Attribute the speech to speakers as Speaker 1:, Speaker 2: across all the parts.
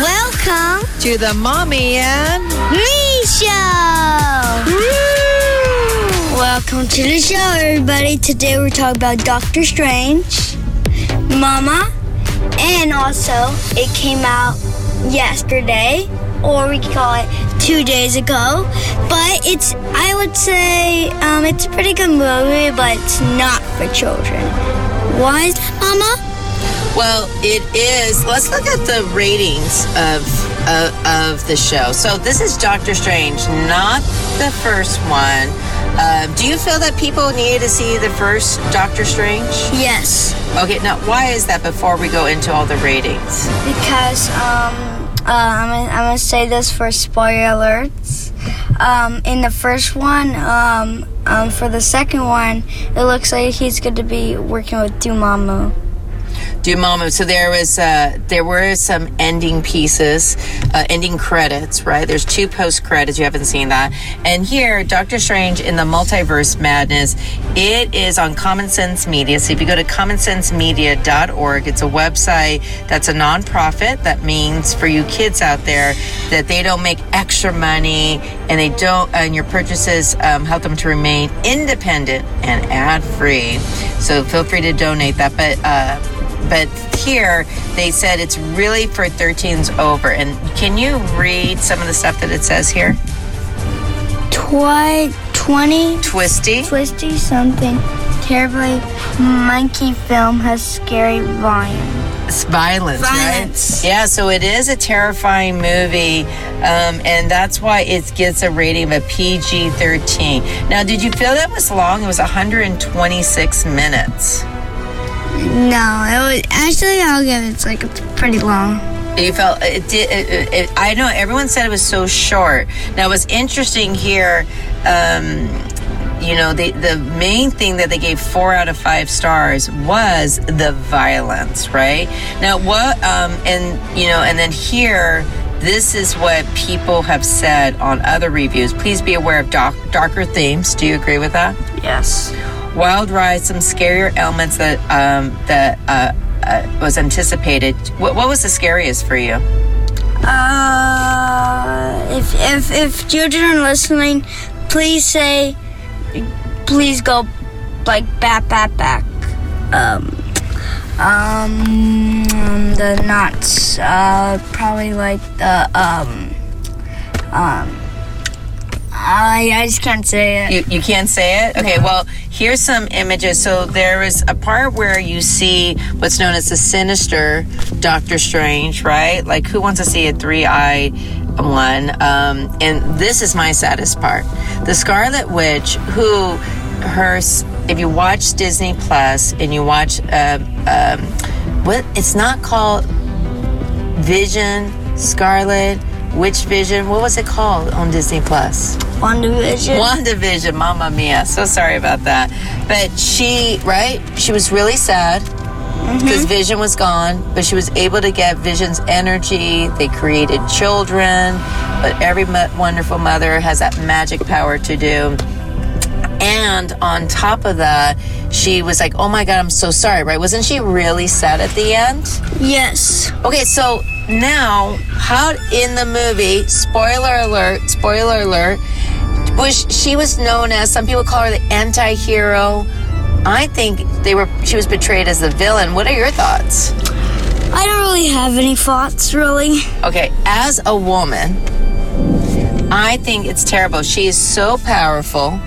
Speaker 1: Welcome
Speaker 2: to the Mommy and
Speaker 1: Me Show. Welcome to the show, everybody. Today we're talking about Doctor Strange, Mama, and also it came out yesterday, or we could call it two days ago. But it's, I would say, um, it's a pretty good movie, but it's not for children. Why is that, Mama?
Speaker 2: Well, it is. Let's look at the ratings of of, of the show. So this is Doctor Strange, not the first one. Uh, do you feel that people needed to see the first Doctor Strange?
Speaker 1: Yes.
Speaker 2: Okay, now why is that? Before we go into all the ratings,
Speaker 1: because um, uh, I'm, gonna, I'm gonna say this for spoiler alerts. Um, in the first one, um, um, for the second one, it looks like he's going to be working with Dormammu.
Speaker 2: Dormammu. So there was uh, there were some ending pieces, uh, ending credits. Right, there's two post credits. You haven't seen that. And here, Doctor Strange in the Multiverse Madness. It is on Common Sense Media. So if you go to commonsensemedia.org, it's a website that's a nonprofit. That means for you kids out there that they don't make extra money and they don't, and your purchases um, help them to remain independent and ad free. So feel free to donate that. But uh, but here they said it's really for 13s over. And can you read some of the stuff that it says here?
Speaker 1: Twi- 20
Speaker 2: Twisty.
Speaker 1: Twisty something. Terribly monkey film has scary violence.
Speaker 2: It's violence,
Speaker 1: Violence.
Speaker 2: right? Yeah, so it is a terrifying movie, um, and that's why it gets a rating of a PG 13. Now, did you feel that was long? It was 126 minutes.
Speaker 1: No, it was actually I'll give it it's like it's pretty long.
Speaker 2: You felt it did. It, it, it, I know everyone said it was so short. Now, what's interesting here, um, you know, the the main thing that they gave four out of five stars was the violence, right? Now, what, um, and you know, and then here. This is what people have said on other reviews. Please be aware of dark, darker themes. Do you agree with that?
Speaker 1: Yes.
Speaker 2: Wild ride, some scarier elements that um, that uh, uh, was anticipated. What, what was the scariest for you?
Speaker 1: Uh, if if if children are listening, please say, please go, like back back back. Um, um, the knots, Uh, probably like the um, um. I I just can't say it.
Speaker 2: You, you can't say it? Okay, well, here's some images. So there is a part where you see what's known as the sinister Doctor Strange, right? Like, who wants to see a three eye one? Um, and this is my saddest part. The Scarlet Witch, who her, if you watch Disney Plus and you watch, uh, um, what, it's not called Vision, Scarlet, Witch Vision. What was it called on Disney Plus?
Speaker 1: WandaVision.
Speaker 2: WandaVision, Mama Mia. So sorry about that. But she, right? She was really sad mm-hmm. because Vision was gone, but she was able to get Vision's energy. They created children, but every wonderful mother has that magic power to do. And on top of that, she was like, oh my God, I'm so sorry, right? Wasn't she really sad at the end?
Speaker 1: Yes.
Speaker 2: Okay, so now, how in the movie, spoiler alert, spoiler alert, was she was known as some people call her the anti-hero. I think they were she was portrayed as the villain. What are your thoughts?
Speaker 1: I don't really have any thoughts, really.
Speaker 2: Okay, as a woman, I think it's terrible. She is so powerful.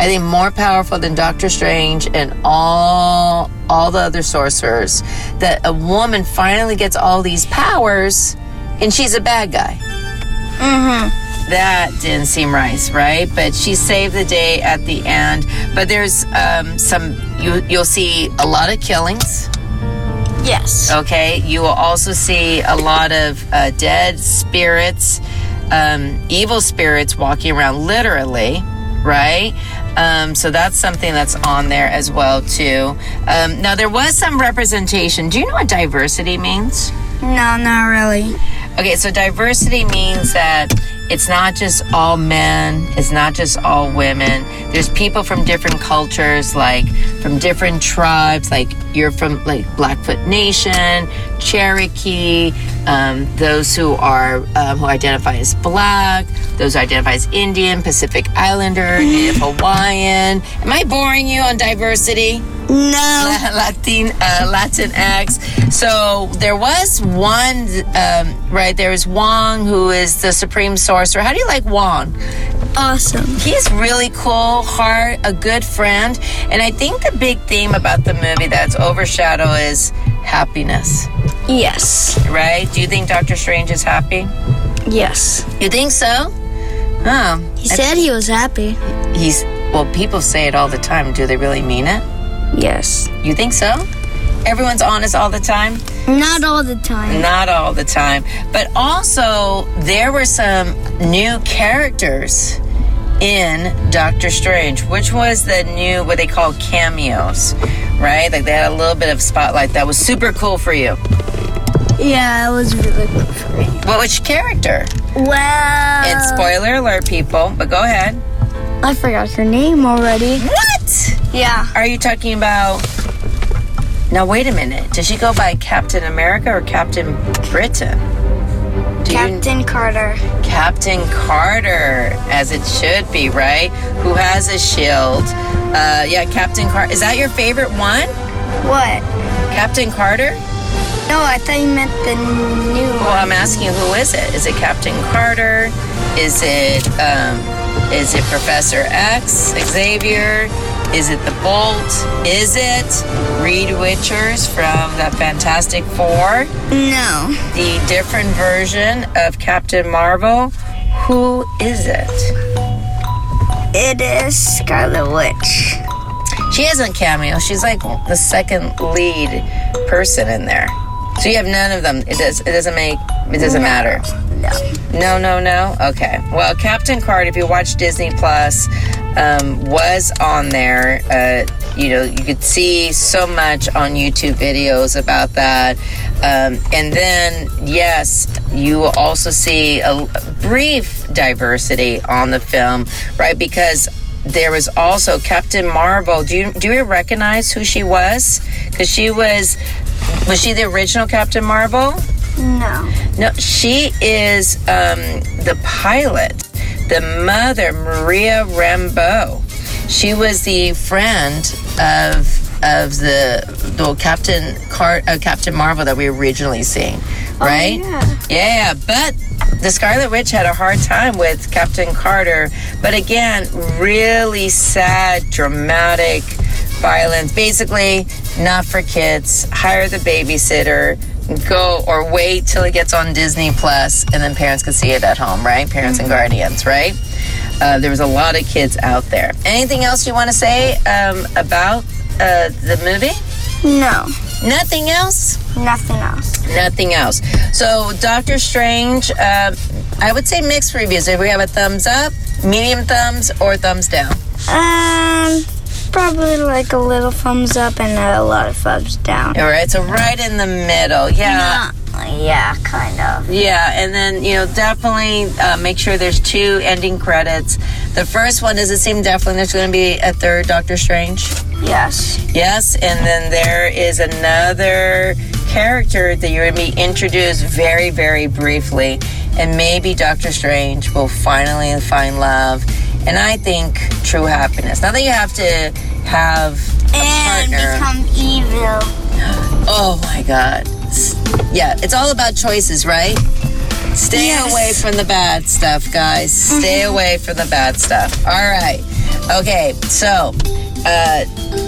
Speaker 2: I think more powerful than Doctor Strange and all all the other sorcerers. That a woman finally gets all these powers, and she's a bad guy.
Speaker 1: Mm-hmm.
Speaker 2: That didn't seem right, right? But she saved the day at the end. But there's um, some you you'll see a lot of killings.
Speaker 1: Yes.
Speaker 2: Okay, you will also see a lot of uh, dead spirits, um, evil spirits walking around literally, right? Um, so that's something that's on there as well too. Um, now there was some representation. Do you know what diversity means?
Speaker 1: No, not really.
Speaker 2: Okay, so diversity means that it's not just all men, it's not just all women. There's people from different cultures, like from different tribes, like you're from like Blackfoot Nation, Cherokee, um, those who are um, who identify as black, those who identify as Indian, Pacific Islander, Native Hawaiian. Am I boring you on diversity?
Speaker 1: No.
Speaker 2: Latin uh, Latinx. So there was one, um, right? There was Wong, who is the supreme sorcerer. How do you like Wong?
Speaker 1: Awesome.
Speaker 2: He's really cool, heart, a good friend, and I think the big theme about the movie that's overshadow is happiness,
Speaker 1: Yes.
Speaker 2: right? Do you think Doctor Strange is happy?
Speaker 1: Yes.
Speaker 2: You think so? Oh,
Speaker 1: He said he was happy.
Speaker 2: he's well. People say it all the time. Do they really mean it?
Speaker 1: Yes.
Speaker 2: You think so? Everyone's honest all the time.
Speaker 1: Not all the time.
Speaker 2: Not all the time. But also, there were some new characters in Doctor Strange, which was the new, what they call cameos, right? Like they had a little bit of spotlight that was super cool for you.
Speaker 1: Yeah, it was really good for me.
Speaker 2: What, which character?
Speaker 1: Well,
Speaker 2: and spoiler alert, people, but go ahead.
Speaker 1: I forgot her name already.
Speaker 2: What?
Speaker 1: Yeah.
Speaker 2: Are you talking about. Now, wait a minute. Does she go by Captain America or Captain Britain? Do you-
Speaker 1: Captain Carter.
Speaker 2: Captain Carter, as it should be, right? Who has a shield. Uh, yeah, Captain Carter. Is that your favorite one?
Speaker 1: What?
Speaker 2: Captain Carter?
Speaker 1: No, I thought you meant the new
Speaker 2: Well,
Speaker 1: one.
Speaker 2: I'm asking who is it? Is it Captain Carter? Is it, um, is it Professor X, Xavier? Is it the Bolt? Is it Reed Richards from the Fantastic Four?
Speaker 1: No.
Speaker 2: The different version of Captain Marvel? Who is it?
Speaker 1: It is Scarlet Witch.
Speaker 2: She hasn't cameo. She's like the second lead person in there. So you have none of them. It does. It doesn't make. It doesn't matter. No, no, no. No. Okay. Well, Captain Card, if you watch Disney Plus, um, was on there. Uh, you know, you could see so much on YouTube videos about that. Um, and then, yes, you will also see a, a brief diversity on the film, right? Because there was also Captain Marvel. Do you do you recognize who she was? Because she was was she the original Captain Marvel?
Speaker 1: No.
Speaker 2: No, she is um, the pilot, the mother, Maria Rambeau. She was the friend of of the the Captain Car- uh, Captain Marvel that we originally seen, right?
Speaker 1: yeah.
Speaker 2: Yeah, but the Scarlet Witch had a hard time with Captain Carter. But again, really sad, dramatic violence. Basically, not for kids. Hire the babysitter. Go or wait till it gets on Disney Plus, and then parents can see it at home, right? Parents and guardians, right? Uh, there was a lot of kids out there. Anything else you want to say um, about uh, the movie?
Speaker 1: No.
Speaker 2: Nothing else?
Speaker 1: Nothing else.
Speaker 2: Nothing else. So, Doctor Strange, uh, I would say mixed reviews. If we have a thumbs up, medium thumbs, or thumbs down.
Speaker 1: Um, probably like a little thumbs up and a lot of thumbs down.
Speaker 2: All right, so right in the middle. Yeah.
Speaker 1: yeah, kind of.
Speaker 2: Yeah, and then, you know, definitely uh, make sure there's two ending credits. The first one, does it seem definitely there's going to be a third Doctor Strange?
Speaker 1: Yes.
Speaker 2: Yes, and then there is another character that you're going to be introduced very, very briefly. And maybe Doctor Strange will finally find love. And I think true happiness. Not that you have to have a
Speaker 1: And
Speaker 2: partner.
Speaker 1: become evil.
Speaker 2: Oh my God. Yeah, it's all about choices, right? Stay
Speaker 1: Yes.
Speaker 2: away from the bad stuff, guys. Stay away from the bad stuff. All right. Okay, so uh,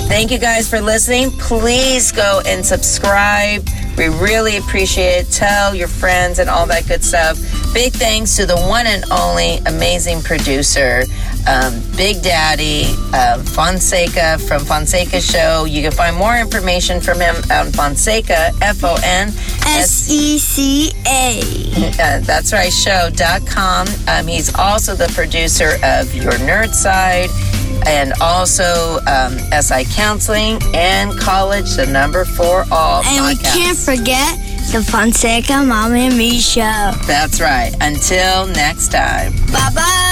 Speaker 2: thank you guys for listening. Please go and subscribe. We really appreciate it. Tell your friends and all that good stuff. Big thanks to the one and only amazing producer, um, Big Daddy uh, Fonseca from Fonseca Show. You can find more information from him on Fonseca, F O N
Speaker 1: S E C A.
Speaker 2: uh, that's right, show.com. Um, he's also the producer of Your Nerd Side and also um, SI Counseling and College, the number for all.
Speaker 1: And we can't forget the Fonseca Mom and Me show.
Speaker 2: That's right. Until next time.
Speaker 1: Bye bye.